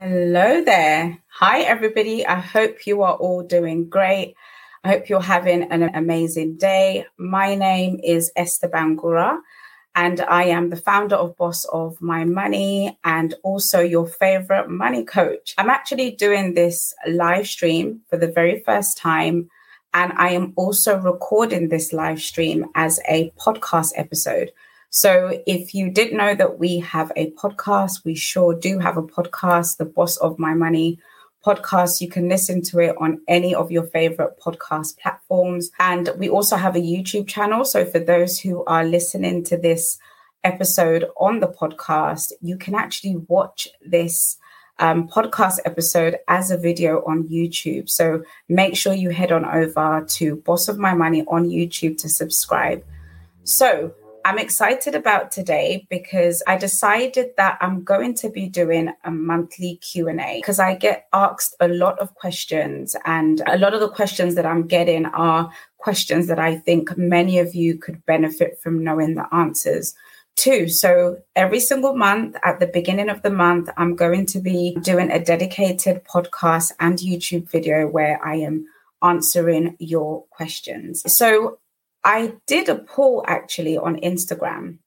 Hello there. Hi, everybody. I hope you are all doing great. I hope you're having an amazing day. My name is Esther Bangura, and I am the founder of Boss of My Money and also your favorite money coach. I'm actually doing this live stream for the very first time, and I am also recording this live stream as a podcast episode. So if you didn't know that we have a podcast, we sure do have a podcast, the Boss of My Money podcast. You can listen to it on any of your favorite podcast platforms. And we also have a YouTube channel. So for those who are listening to this episode on the podcast, you can actually watch this um, podcast episode as a video on YouTube. So make sure you head on over to Boss of My Money on YouTube to subscribe. So I'm excited about today because I decided that I'm going to be doing a monthly Q&A because I get asked a lot of questions and a lot of the questions that I'm getting are questions that I think many of you could benefit from knowing the answers to. So every single month at the beginning of the month I'm going to be doing a dedicated podcast and YouTube video where I am answering your questions. So I did a poll actually on Instagram.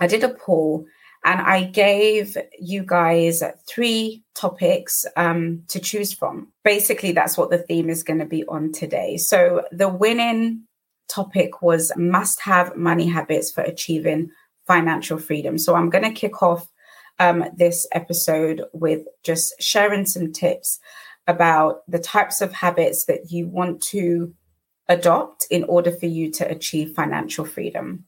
I did a poll and I gave you guys three topics um, to choose from. Basically, that's what the theme is going to be on today. So, the winning topic was must have money habits for achieving financial freedom. So, I'm going to kick off um, this episode with just sharing some tips about the types of habits that you want to adopt in order for you to achieve financial freedom.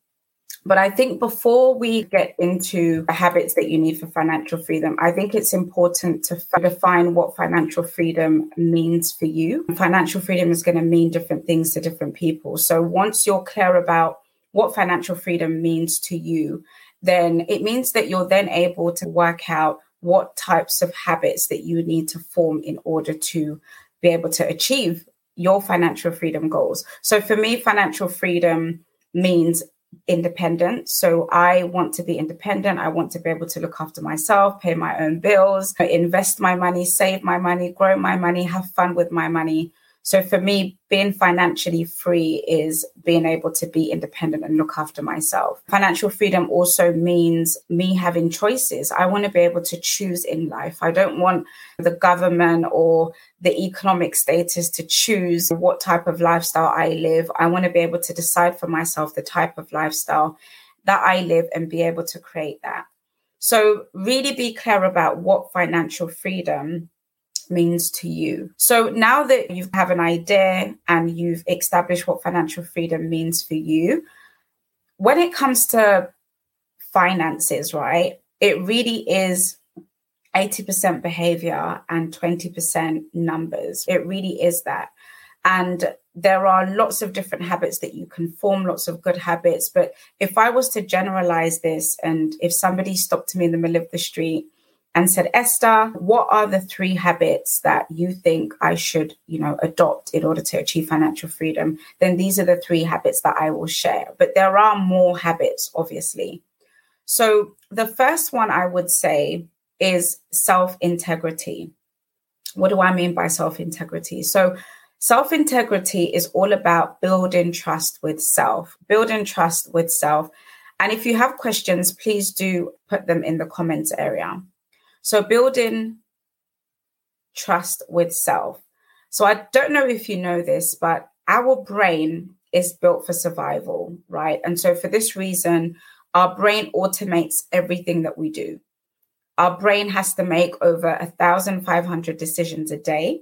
But I think before we get into the habits that you need for financial freedom, I think it's important to define what financial freedom means for you. Financial freedom is going to mean different things to different people. So once you're clear about what financial freedom means to you, then it means that you're then able to work out what types of habits that you need to form in order to be able to achieve your financial freedom goals. So for me, financial freedom means independent. So I want to be independent. I want to be able to look after myself, pay my own bills, invest my money, save my money, grow my money, have fun with my money. So for me, being financially free is being able to be independent and look after myself. Financial freedom also means me having choices. I want to be able to choose in life. I don't want the government or the economic status to choose what type of lifestyle I live. I want to be able to decide for myself the type of lifestyle that I live and be able to create that. So, really be clear about what financial freedom means to you. So now that you have an idea and you've established what financial freedom means for you, when it comes to finances, right, it really is 80% behavior and 20% numbers. It really is that. And there are lots of different habits that you can form, lots of good habits. But if I was to generalize this, and if somebody stopped me in the middle of the street and said, Esther, what are the three habits that you think I should, you know, adopt in order to achieve financial freedom? Then these are the three habits that I will share. But there are more habits, obviously. So the first one I would say is self integrity. What do I mean by self integrity? So Self integrity is all about building trust with self, building trust with self. And if you have questions, please do put them in the comments area. So building trust with self. So I don't know if you know this, but our brain is built for survival, right? And so for this reason, our brain automates everything that we do. Our brain has to make over 1,500 decisions a day.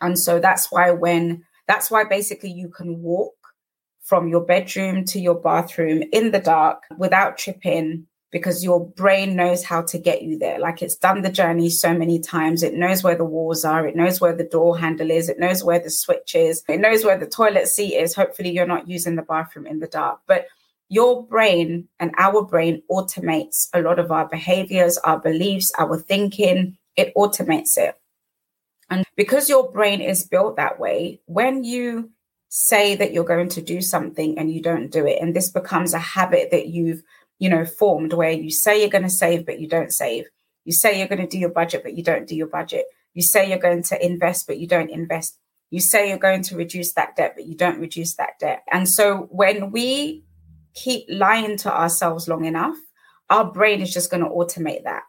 And so that's why when that's why basically you can walk from your bedroom to your bathroom in the dark without tripping because your brain knows how to get you there. Like it's done the journey so many times. It knows where the walls are. It knows where the door handle is. It knows where the switch is. It knows where the toilet seat is. Hopefully, you're not using the bathroom in the dark. But your brain and our brain automates a lot of our behaviors, our beliefs, our thinking. It automates it. And because your brain is built that way, when you say that you're going to do something and you don't do it, and this becomes a habit that you've you know, formed where you say you're going to save, but you don't save. You say you're going to do your budget, but you don't do your budget. You say you're going to invest, but you don't invest. You say you're going to reduce that debt, but you don't reduce that debt. And so when we keep lying to ourselves long enough, our brain is just going to automate that.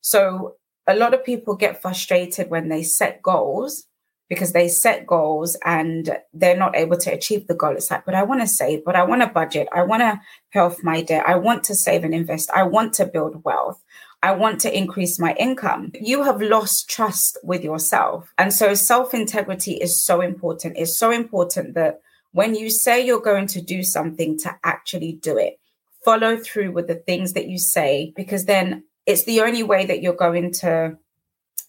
So a lot of people get frustrated when they set goals because they set goals and they're not able to achieve the goal. It's like, but I want to save, but I want to budget, I want to pay off my debt, I want to save and invest, I want to build wealth. I want to increase my income. You have lost trust with yourself. And so self integrity is so important. It's so important that when you say you're going to do something, to actually do it. Follow through with the things that you say, because then it's the only way that you're going to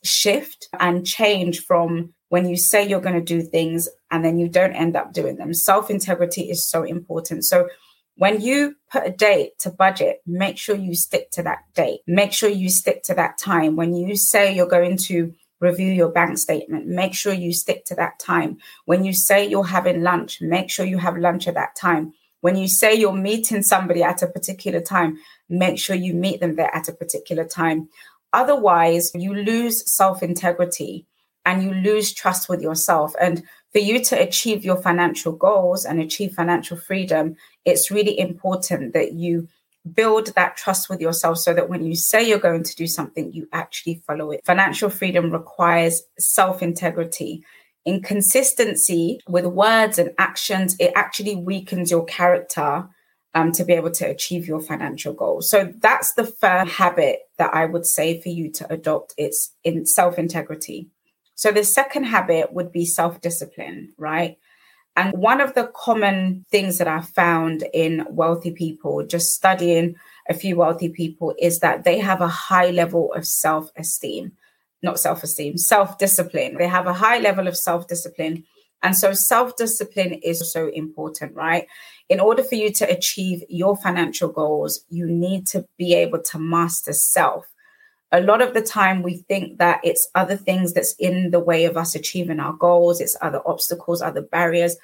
shift and change from when you say you're going to do things and then you don't end up doing them. Self integrity is so important. So when you put a date to budget, make sure you stick to that date. Make sure you stick to that time. When you say you're going to review your bank statement, make sure you stick to that time. When you say you're having lunch, make sure you have lunch at that time. When you say you're meeting somebody at a particular time, make sure you meet them there at a particular time. Otherwise, you lose self integrity and you lose trust with yourself. And for you to achieve your financial goals and achieve financial freedom, it's really important that you build that trust with yourself so that when you say you're going to do something, you actually follow it. Financial freedom requires self integrity. Inconsistency with words and actions, it actually weakens your character um, to be able to achieve your financial goals. So that's the first habit that I would say for you to adopt. It's in self integrity. So the second habit would be self discipline, right? And one of the common things that I found in wealthy people, just studying a few wealthy people, is that they have a high level of self esteem, not self esteem, self discipline. They have a high level of self discipline. And so self discipline is so important, right? In order for you to achieve your financial goals, you need to be able to master self a lot of the time we think that it's other things that's in the way of us achieving our goals, it's other obstacles, other barriers.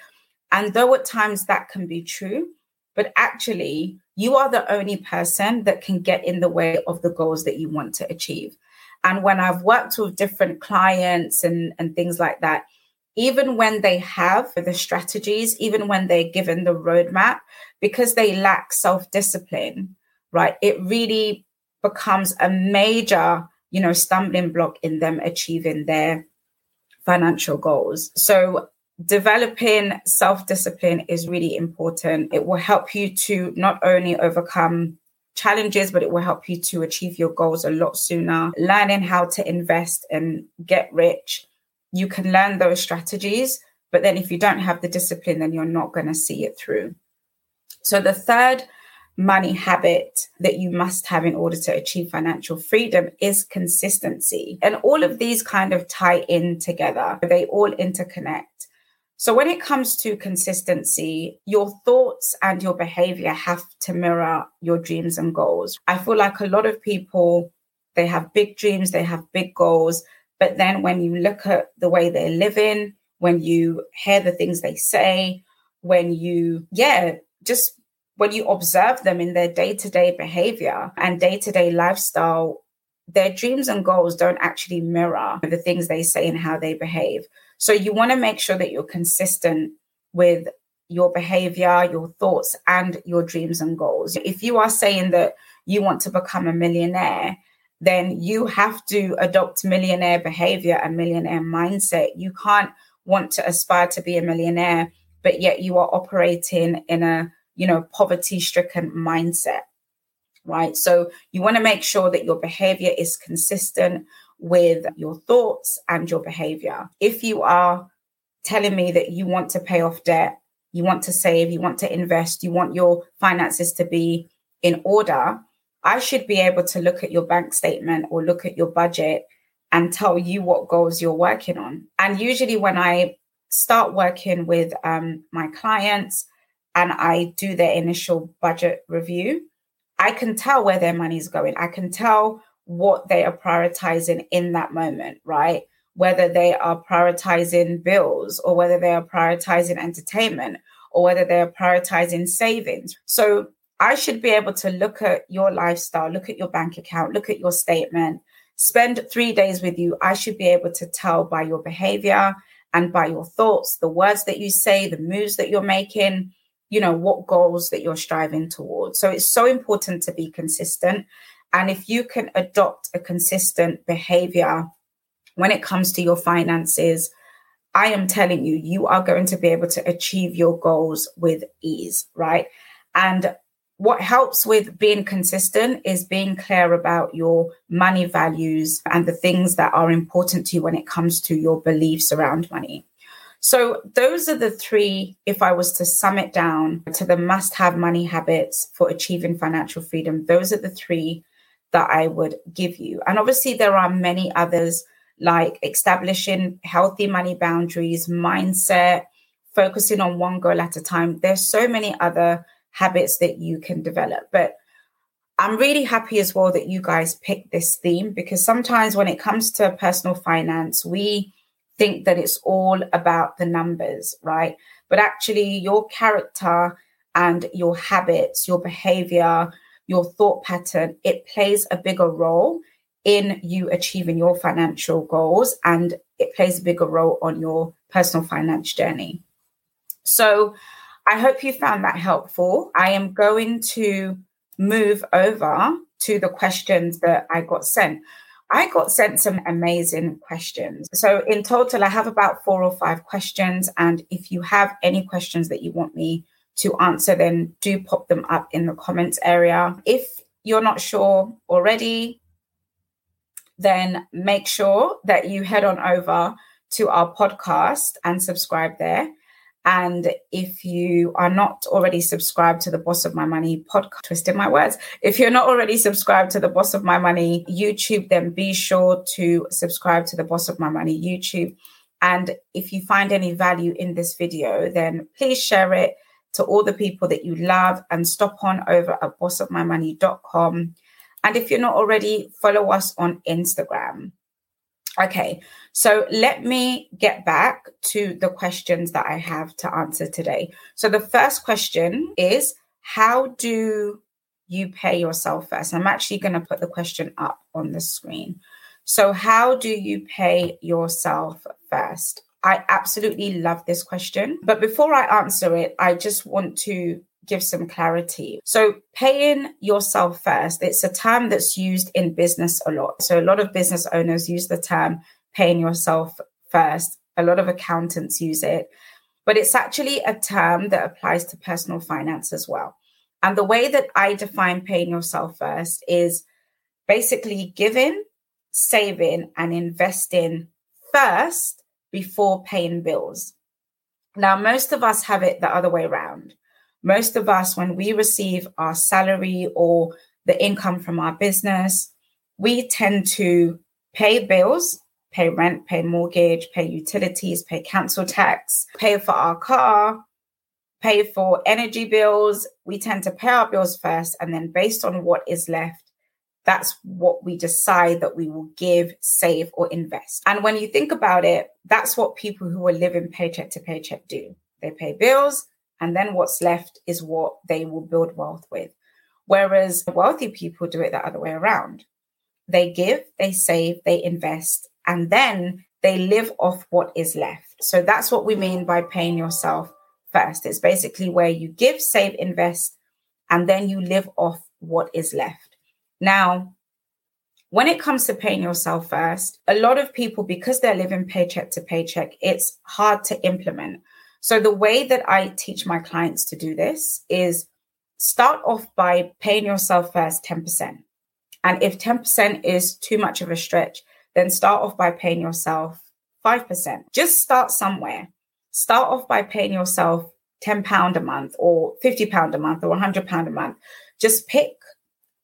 And though at times that can be true, but actually, you are the only person that can get in the way of the goals that you want to achieve. And when I've worked with different clients and, and things like that, even when they have the strategies, even when they're given the roadmap, because they lack self discipline, right, it really becomes a major, you know, stumbling block in them achieving their financial goals. So developing self-discipline is really important. It will help you to not only overcome challenges, but it will help you to achieve your goals a lot sooner. Learning how to invest and get rich, you can learn those strategies, but then if you don't have the discipline, then you're not going to see it through. So the third money habit that you must have in order to achieve financial freedom is consistency. And all of these kind of tie in together, they all interconnect. So, when it comes to consistency, your thoughts and your behavior have to mirror your dreams and goals. I feel like a lot of people, they have big dreams, they have big goals, but then when you look at the way they're living, when you hear the things they say, when you, yeah, just when you observe them in their day to day behavior and day to day lifestyle, their dreams and goals don't actually mirror the things they say and how they behave. So you want to make sure that you're consistent with your behavior, your thoughts, and your dreams and goals. If you are saying that you want to become a millionaire, then you have to adopt millionaire behavior and millionaire mindset. You can't want to aspire to be a millionaire, but yet you are operating in a you know, poverty stricken mindset, right? So you want to make sure that your behavior is consistent with your thoughts and your behavior. If you are telling me that you want to pay off debt, you want to save, you want to invest, you want your finances to be in order, I should be able to look at your bank statement or look at your budget and tell you what goals you're working on. And usually, when I start working with um, my clients, and I do their initial budget review, I can tell where their money's going. I can tell what they are prioritizing in that moment, right? Whether they are prioritizing bills or whether they are prioritizing entertainment or whether they are prioritizing savings. So I should be able to look at your lifestyle, look at your bank account, look at your statement, spend three days with you, I should be able to tell by your behavior and by your thoughts, the words that you say, the moves that you're making, you know, what goals that you're striving towards. So it's so important to be consistent. And if you can adopt a consistent behavior when it comes to your finances, I am telling you, you are going to be able to achieve your goals with ease, right? And what helps with being consistent is being clear about your money values and the things that are important to you when it comes to your beliefs around money. So, those are the three, if I was to sum it down to the must have money habits for achieving financial freedom, those are the three that I would give you. And obviously, there are many others like establishing healthy money boundaries, mindset, focusing on one goal at a time. There's so many other habits that you can develop. But I'm really happy as well that you guys picked this theme because sometimes when it comes to personal finance, we think that it's all about the numbers, right? But actually, your character and your habits, your behavior, your thought pattern, it plays a bigger role in you achieving your financial goals and it plays a bigger role on your personal finance journey. So, I hope you found that helpful. I am going to move over to the questions that I got sent. I got sent some amazing questions. So, in total, I have about four or five questions. And if you have any questions that you want me to answer, then do pop them up in the comments area. If you're not sure already, then make sure that you head on over to our podcast and subscribe there. And if you are not already subscribed to the Boss of My Money podcast, twisting my words, if you're not already subscribed to the Boss of My Money YouTube, then be sure to subscribe to the Boss of My Money YouTube. And if you find any value in this video, then please share it to all the people that you love and stop on over at bossofmymoney.com. And if you're not already, follow us on Instagram. Okay, so let me get back to the questions that I have to answer today. So the first question is How do you pay yourself first? I'm actually going to put the question up on the screen. So, how do you pay yourself first? I absolutely love this question. But before I answer it, I just want to give some clarity. So, paying yourself first, it's a term that's used in business a lot. So, a lot of business owners use the term paying yourself first. A lot of accountants use it, but it's actually a term that applies to personal finance as well. And the way that I define paying yourself first is basically giving, saving, and investing first before paying bills. Now, most of us have it the other way around most of us, when we receive our salary or the income from our business, we tend to pay bills, pay rent, pay mortgage, pay utilities, pay council tax, pay for our car, pay for energy bills. We tend to pay our bills first. And then, based on what is left, that's what we decide that we will give, save, or invest. And when you think about it, that's what people who are living paycheck to paycheck do. They pay bills, and then what's left is what they will build wealth with. Whereas wealthy people do it the other way around. They give, they save, they invest, and then they live off what is left. So that's what we mean by paying yourself first. It's basically where you give, save, invest, and then you live off what is left. Now, when it comes to paying yourself first, a lot of people, because they're living paycheck to paycheck, it's hard to implement. So the way that I teach my clients to do this is start off by paying yourself first 10%. And if 10% is too much of a stretch, then start off by paying yourself 5%. Just start somewhere. Start off by paying yourself 10 pound a month or 50 pound a month or 100 pound a month. Just pick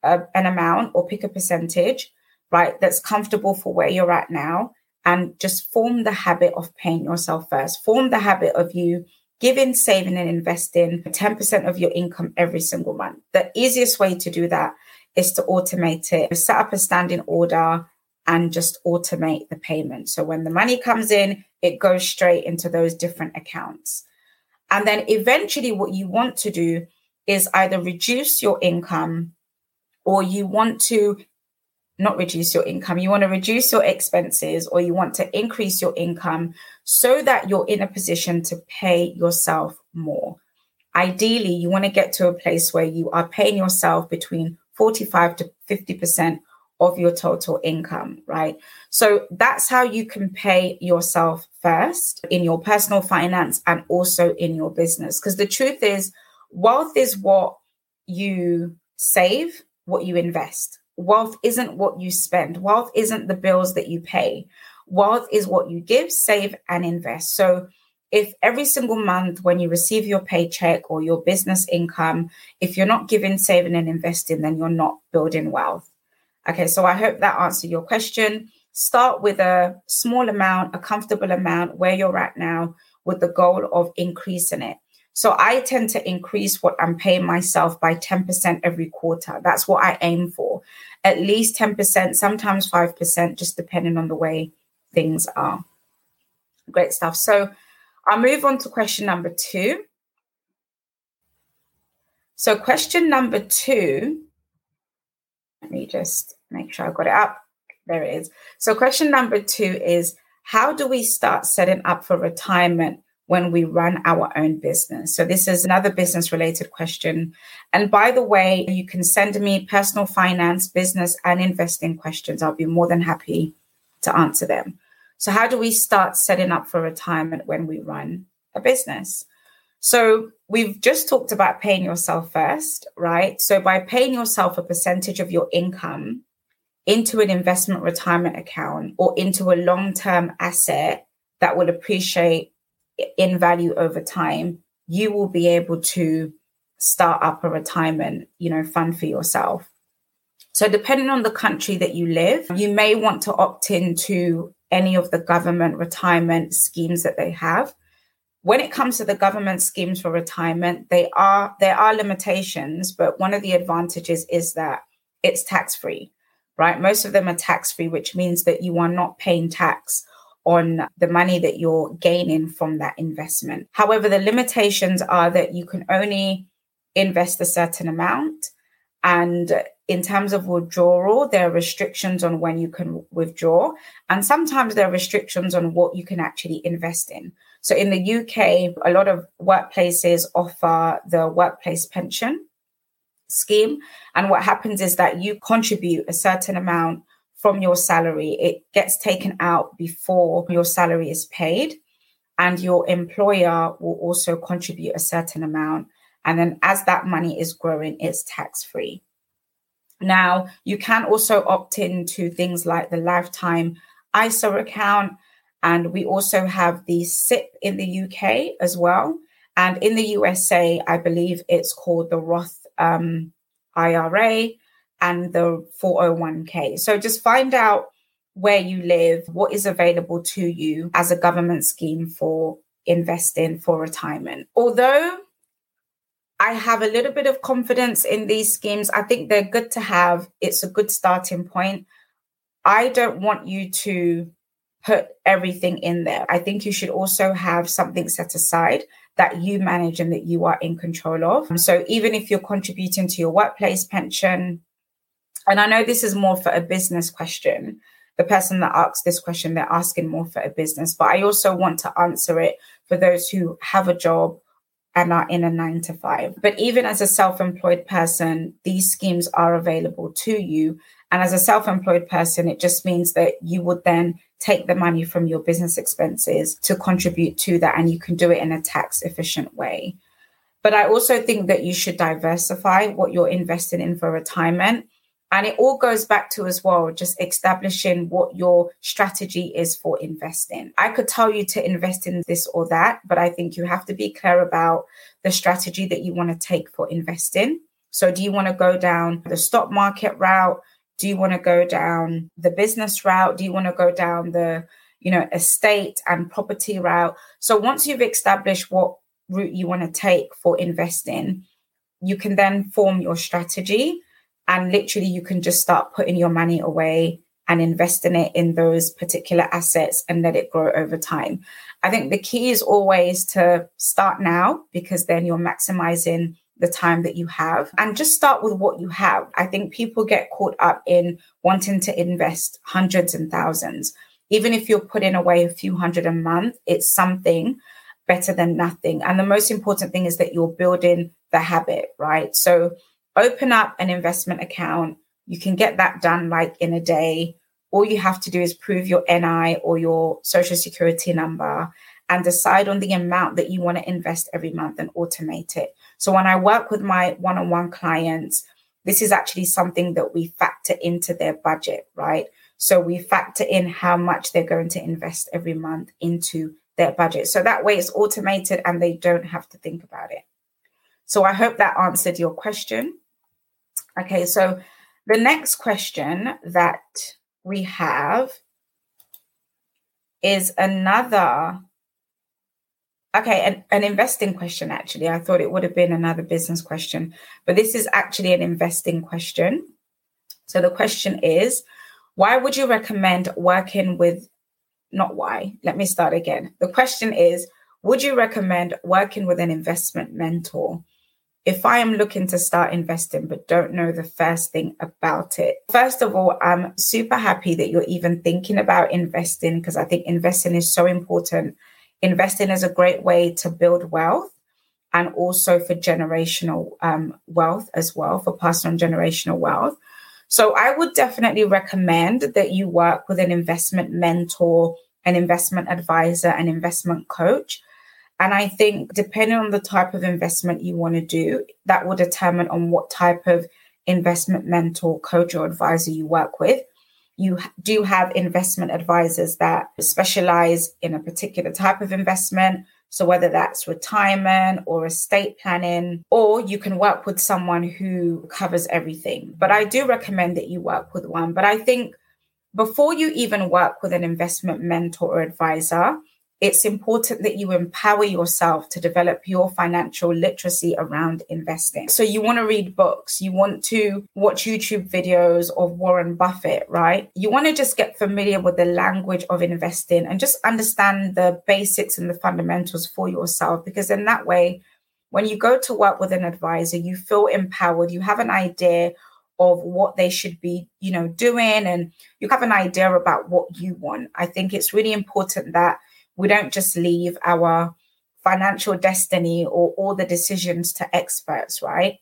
a, an amount or pick a percentage, right? That's comfortable for where you're at now and just form the habit of paying yourself first. Form the habit of you giving, saving, and investing 10% of your income every single month. The easiest way to do that is to automate it. Set up a standing order and just automate the payment. So when the money comes in, it goes straight into those different accounts. And then eventually, what you want to do is either reduce your income or you want to not reduce your income. You want to reduce your expenses or you want to increase your income so that you're in a position to pay yourself more. Ideally, you want to get to a place where you are paying yourself between 45 to 50% of your total income, right? So that's how you can pay yourself first in your personal finance and also in your business. Because the truth is, wealth is what you save, what you invest. Wealth isn't what you spend. Wealth isn't the bills that you pay. Wealth is what you give, save, and invest. So if every single month when you receive your paycheck or your business income, if you're not giving, saving, and investing, then you're not building wealth. Okay, so I hope that answered your question. Start with a small amount, a comfortable amount where you're at now, with the goal of increasing it. So I tend to increase what I'm paying myself by 10% every quarter. That's what I aim for. At least 10%, sometimes 5%, just depending on the way things are. Great stuff. So I'll move on to question number two. So, question number two, let me just make sure I got it up. There it is. So, question number two is How do we start setting up for retirement when we run our own business? So, this is another business related question. And by the way, you can send me personal finance, business, and investing questions. I'll be more than happy to answer them. So, how do we start setting up for retirement when we run a business? So, we've just talked about paying yourself first, right? So, by paying yourself a percentage of your income into an investment retirement account or into a long term asset that will appreciate in value over time, you will be able to start up a retirement, you know, fund for yourself. So depending on the country that you live, you may want to opt into any of the government retirement schemes that they have. When it comes to the government schemes for retirement, they are there are limitations, but one of the advantages is that it's tax free, right? Most of them are tax free, which means that you are not paying tax on the money that you're gaining from that investment. However, the limitations are that you can only invest a certain amount and in terms of withdrawal, there are restrictions on when you can withdraw. And sometimes there are restrictions on what you can actually invest in. So in the UK, a lot of workplaces offer the workplace pension scheme. And what happens is that you contribute a certain amount from your salary, it gets taken out before your salary is paid. And your employer will also contribute a certain amount. And then as that money is growing, it's tax free. Now, you can also opt into things like the lifetime ISA account. And we also have the SIPP in the UK as well. And in the USA, I believe it's called the Roth um, IRA and the 401k. So just find out where you live, what is available to you as a government scheme for investing for retirement. Although I have a little bit of confidence in these schemes. I think they're good to have. It's a good starting point. I don't want you to put everything in there. I think you should also have something set aside that you manage and that you are in control of. So even if you're contributing to your workplace pension, and I know this is more for a business question, the person that asks this question, they're asking more for a business, but I also want to answer it for those who have a job and are in a nine to five. But even as a self employed person, these schemes are available to you. And as a self employed person, it just means that you would then take the money from your business expenses to contribute to that, and you can do it in a tax efficient way. But I also think that you should diversify what you're investing in for retirement and it all goes back to as well just establishing what your strategy is for investing. I could tell you to invest in this or that, but I think you have to be clear about the strategy that you want to take for investing. So, do you want to go down the stock market route? Do you want to go down the business route? Do you want to go down the you know estate and property route? So, once you've established what route you want to take for investing, you can then form your strategy and literally you can just start putting your money away and investing it in those particular assets and let it grow over time. I think the key is always to start now because then you're maximizing the time that you have and just start with what you have. I think people get caught up in wanting to invest hundreds and thousands. Even if you're putting away a few hundred a month, it's something better than nothing. And the most important thing is that you're building the habit, right? So open up an investment account. You can get that done like in a day. All you have to do is prove your NI or your social security number and decide on the amount that you want to invest every month and automate it. So when I work with my one on one clients, this is actually something that we factor into their budget, right? So we factor in how much they're going to invest every month into their budget. So that way it's automated and they don't have to think about it. So I hope that answered your question. Okay, so the next question that we have is another okay an, an investing question actually. I thought it would have been another business question but this is actually an investing question. So the question is why would you recommend working with not why let me start again. The question is would you recommend working with an investment mentor if I am looking to start investing but don't know the first thing about it, first of all, I'm super happy that you're even thinking about investing because I think investing is so important investing is a great way to build wealth and also for generational um, wealth as well, for personal and generational wealth. So I would definitely recommend that you work with an investment mentor, an investment advisor, an investment coach. And I think depending on the type of investment you want to do, that will determine on what type of investment mentor, coach, or advisor you work with you do have investment advisors that specialize in a particular type of investment. So, whether that's retirement or estate planning, or you can work with someone who covers everything. But I do recommend that you work with one. But I think before you even work with an investment mentor or advisor, it's important that you empower yourself to develop your financial literacy around investing. So you want to read books, you want to watch YouTube videos of Warren Buffett, right? You want to just get familiar with the language of investing and just understand the basics and the fundamentals for yourself because in that way when you go to work with an advisor, you feel empowered, you have an idea of what they should be, you know, doing and you have an idea about what you want. I think it's really important that we don't just leave our financial destiny or all the decisions to experts, right?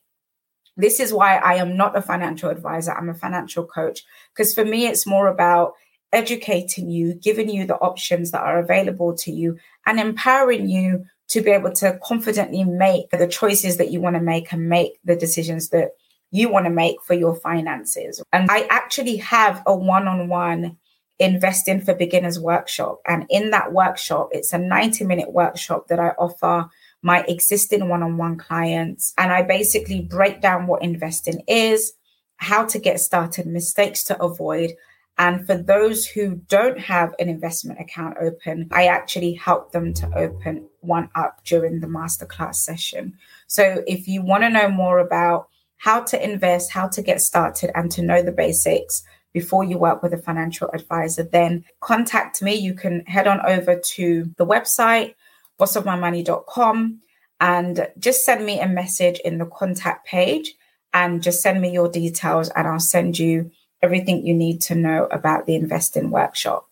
This is why I am not a financial advisor, I'm a financial coach. Because for me, it's more about educating you, giving you the options that are available to you, and empowering you to be able to confidently make the choices that you want to make and make the decisions that you want to make for your finances. And I actually have a one on one investing for beginners workshop. And in that workshop it's a 90 minute workshop that i offer my existing one-on-one clients. And i basically break down what investing is how to get started mistakes to avoid. And for those who don't have an investment account open i actually help them to open one up during the masterclass session. So if you want to know more about how to invest how to get started and to know the basics before you work with a financial advisor, then contact me. You can head on over to the website, bossofmymoney.com, and just send me a message in the contact page and just send me your details, and I'll send you everything you need to know about the investing workshop.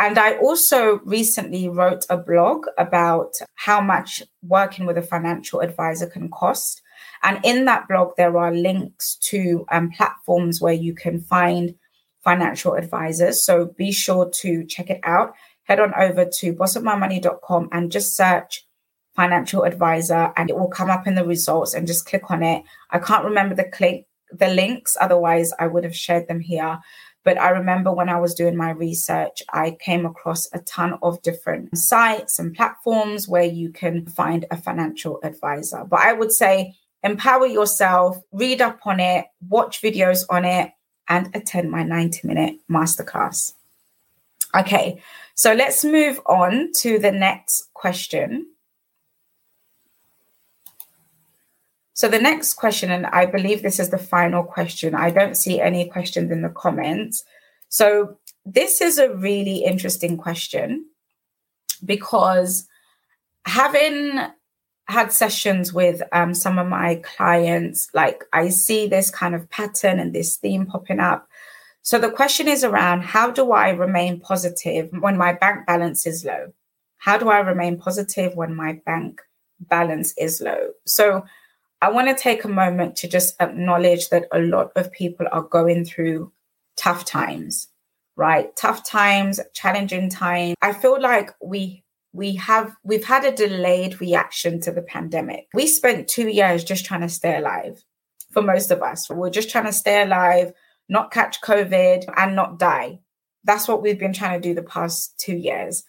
And I also recently wrote a blog about how much working with a financial advisor can cost. And in that blog, there are links to um, platforms where you can find financial advisors. So be sure to check it out. Head on over to bossofmymoney.com and just search financial advisor and it will come up in the results and just click on it. I can't remember the click the links, otherwise I would have shared them here. But I remember when I was doing my research, I came across a ton of different sites and platforms where you can find a financial advisor. But I would say empower yourself, read up on it, watch videos on it, and attend my 90 minute masterclass. Okay, so let's move on to the next question. So, the next question, and I believe this is the final question, I don't see any questions in the comments. So, this is a really interesting question because having had sessions with um, some of my clients, like I see this kind of pattern and this theme popping up. So the question is around how do I remain positive when my bank balance is low? How do I remain positive when my bank balance is low? So I want to take a moment to just acknowledge that a lot of people are going through tough times, right? Tough times, challenging times. I feel like we we have we've had a delayed reaction to the pandemic. We spent 2 years just trying to stay alive. For most of us, we're just trying to stay alive, not catch COVID and not die. That's what we've been trying to do the past 2 years.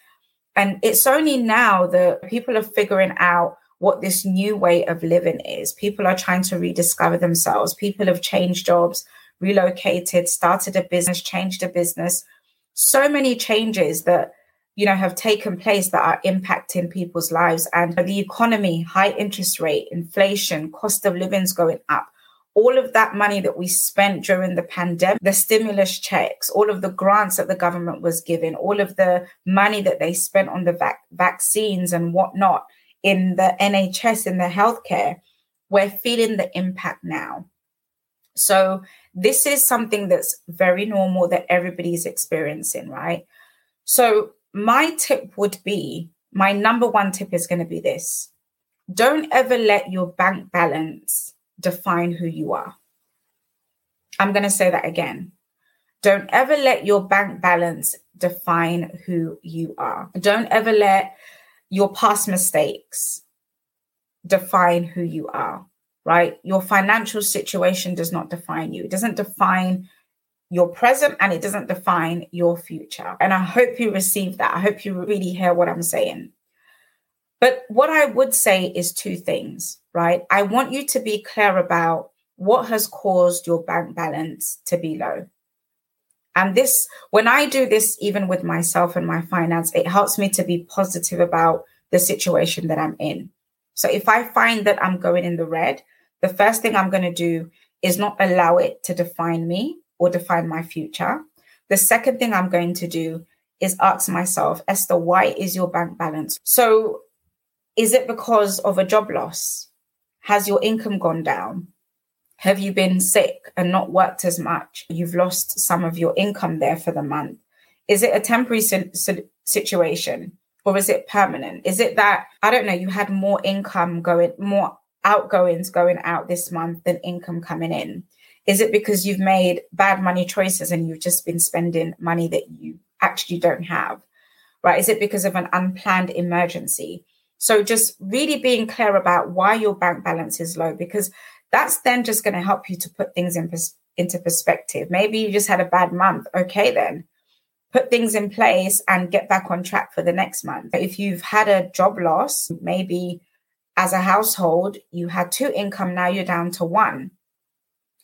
And it's only now that people are figuring out what this new way of living is. People are trying to rediscover themselves. People have changed jobs, relocated, started a business, changed a business. So many changes that you know have taken place that are impacting people's lives and the economy high interest rate inflation cost of living's going up all of that money that we spent during the pandemic, the stimulus checks, all of the grants that the government was giving, all of the money that they spent on the vac- vaccines and whatnot in the NHS, in the healthcare, we're feeling the impact now. So, this is something that's very normal that everybody's experiencing, right? So, my tip would be my number one tip is going to be this don't ever let your bank balance define who you are. I'm going to say that again. Don't ever let your bank balance define who you are. Don't ever let your past mistakes define who you are, right? Your financial situation does not define you. It doesn't define your present and it doesn't define your future. And I hope you receive that. I hope you really hear what I'm saying. But what I would say is two things, right? I want you to be clear about what has caused your bank balance to be low. And this, when I do this, even with myself and my finance, it helps me to be positive about the situation that I'm in. So if I find that I'm going in the red, the first thing I'm going to do is not allow it to define me or define my future. The second thing I'm going to do is ask myself, Esther, why is your bank balance? So is it because of a job loss? Has your income gone down? Have you been sick and not worked as much? You've lost some of your income there for the month. Is it a temporary si- situation or is it permanent? Is it that, I don't know, you had more income going, more outgoings going out this month than income coming in? Is it because you've made bad money choices and you've just been spending money that you actually don't have? Right? Is it because of an unplanned emergency? So just really being clear about why your bank balance is low, because that's then just going to help you to put things in pers- into perspective. Maybe you just had a bad month. Okay, then put things in place and get back on track for the next month. If you've had a job loss, maybe as a household, you had two income, now you're down to one,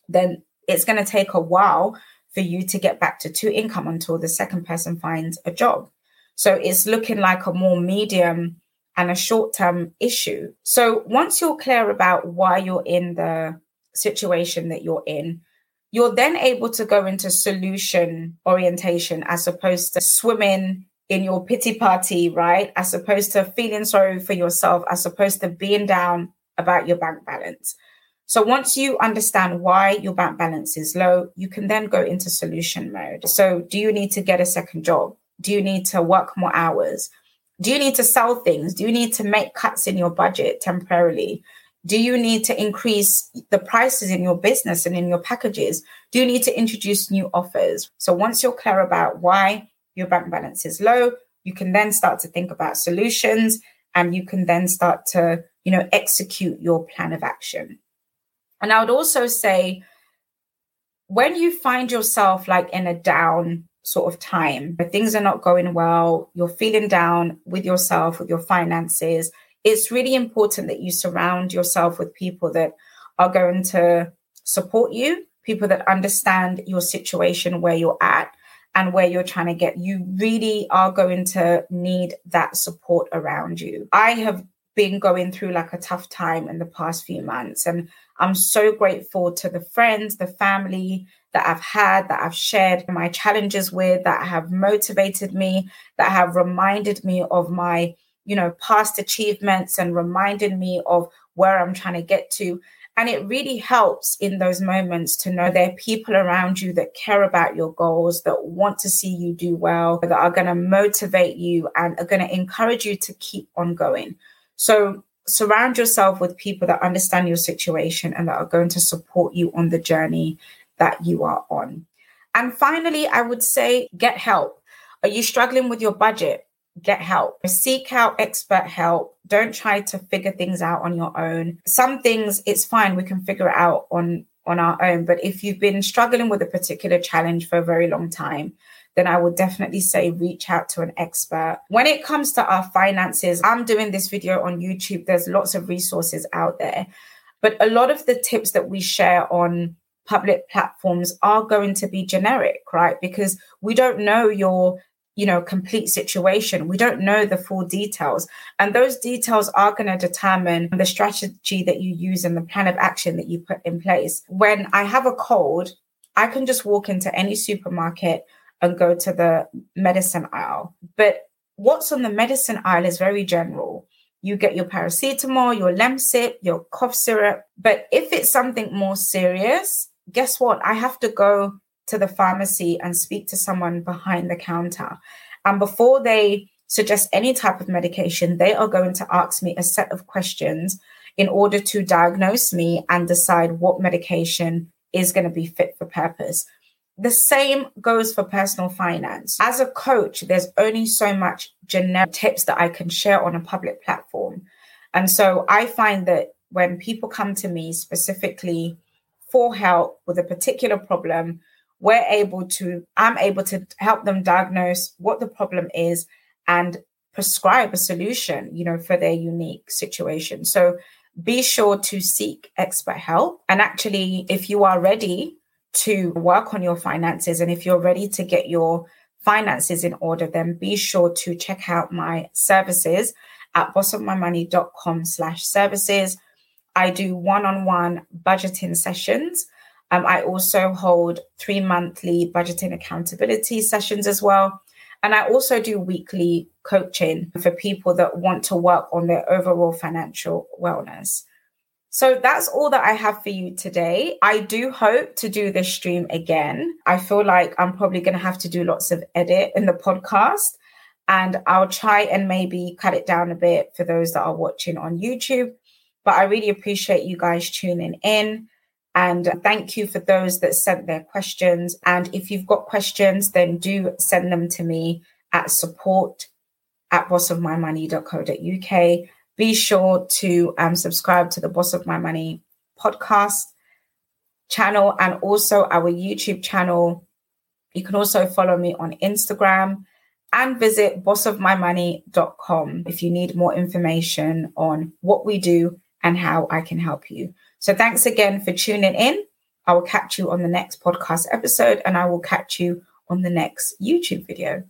then it's going to take a while for you to get back to two income until the second person finds a job. So it's looking like a more medium and a short term issue. So once you're clear about why you're in the situation that you're in, you're then able to go into solution orientation as opposed to swimming in your pity party, right? As opposed to feeling sorry for yourself, as opposed to being down about your bank balance. So once you understand why your bank balance is low, you can then go into solution mode. So do you need to get a second job? Do you need to work more hours? Do you need to sell things? Do you need to make cuts in your budget temporarily? Do you need to increase the prices in your business and in your packages? Do you need to introduce new offers? So once you're clear about why your bank balance is low, you can then start to think about solutions and you can then start to, you know, execute your plan of action. And I would also say when you find yourself like in a down sort of time, but things are not going well, you're feeling down with yourself, with your finances, it's really important that you surround yourself with people that are going to support you, people that understand your situation, where you're at, and where you're trying to get. You really are going to need that support around you. I have been going through like a tough time in the past few months, and I'm so grateful to the friends, the family, that I've had, that I've shared my challenges with, that have motivated me, that have reminded me of my you know, past achievements and reminded me of where I'm trying to get to. And it really helps in those moments to know there are people around you that care about your goals, that want to see you do well, that are going to motivate you and are going to encourage you to keep on going. So surround yourself with people that understand your situation and that are going to support you on the journey that you are on. And finally, I would say get help. Are you struggling with your budget? Get help. Seek out expert help. Don't try to figure things out on your own. Some things it's fine, we can figure it out on on our own, but if you've been struggling with a particular challenge for a very long time, then I would definitely say reach out to an expert. When it comes to our finances, I'm doing this video on YouTube. There's lots of resources out there. But a lot of the tips that we share on public platforms are going to be generic, right? Because we don't know your you know complete situation we don't know the full details and those details are going to determine the strategy that you use and the plan of action that you put in place when i have a cold i can just walk into any supermarket and go to the medicine aisle but what's on the medicine aisle is very general you get your paracetamol your lemsip your cough syrup but if it's something more serious guess what? I have to go to the pharmacy and speak to someone behind the counter. And before they suggest any type of medication, they are going to ask me a set of questions in order to diagnose me and decide what medication is going to be fit for purpose. The same goes for personal finance. As a coach, there's only so much generic tips that I can share on a public platform. And so I find that when people come to me specifically for help with a particular problem, we're able to, I'm able to help them diagnose what the problem is and prescribe a solution, you know, for their unique situation. So be sure to seek expert help. And actually, if you are ready to work on your finances and if you're ready to get your finances in order, then be sure to check out my services at bossofmymoney.com slash services. I do one on one budgeting sessions. Um, I also hold three monthly budgeting accountability sessions as well. And I also do weekly coaching for people that want to work on their overall financial wellness. So that's all that I have for you today. I do hope to do this stream again. I feel like I'm probably going to have to do lots of edit in the podcast. And I'll try and maybe cut it down a bit for those that are watching on YouTube. But I really appreciate you guys tuning in. And thank you for those that sent their questions. And if you've got questions, then do send them to me at support at bossofmymoney.co.uk. Be sure to um, subscribe to the Boss of My Money podcast channel and also our YouTube channel. You can also follow me on Instagram and visit bossofmymoney.com if you need more information on what we do and how I can help you. So thanks again for tuning in. I will catch you on the next podcast episode and I will catch you on the next YouTube video.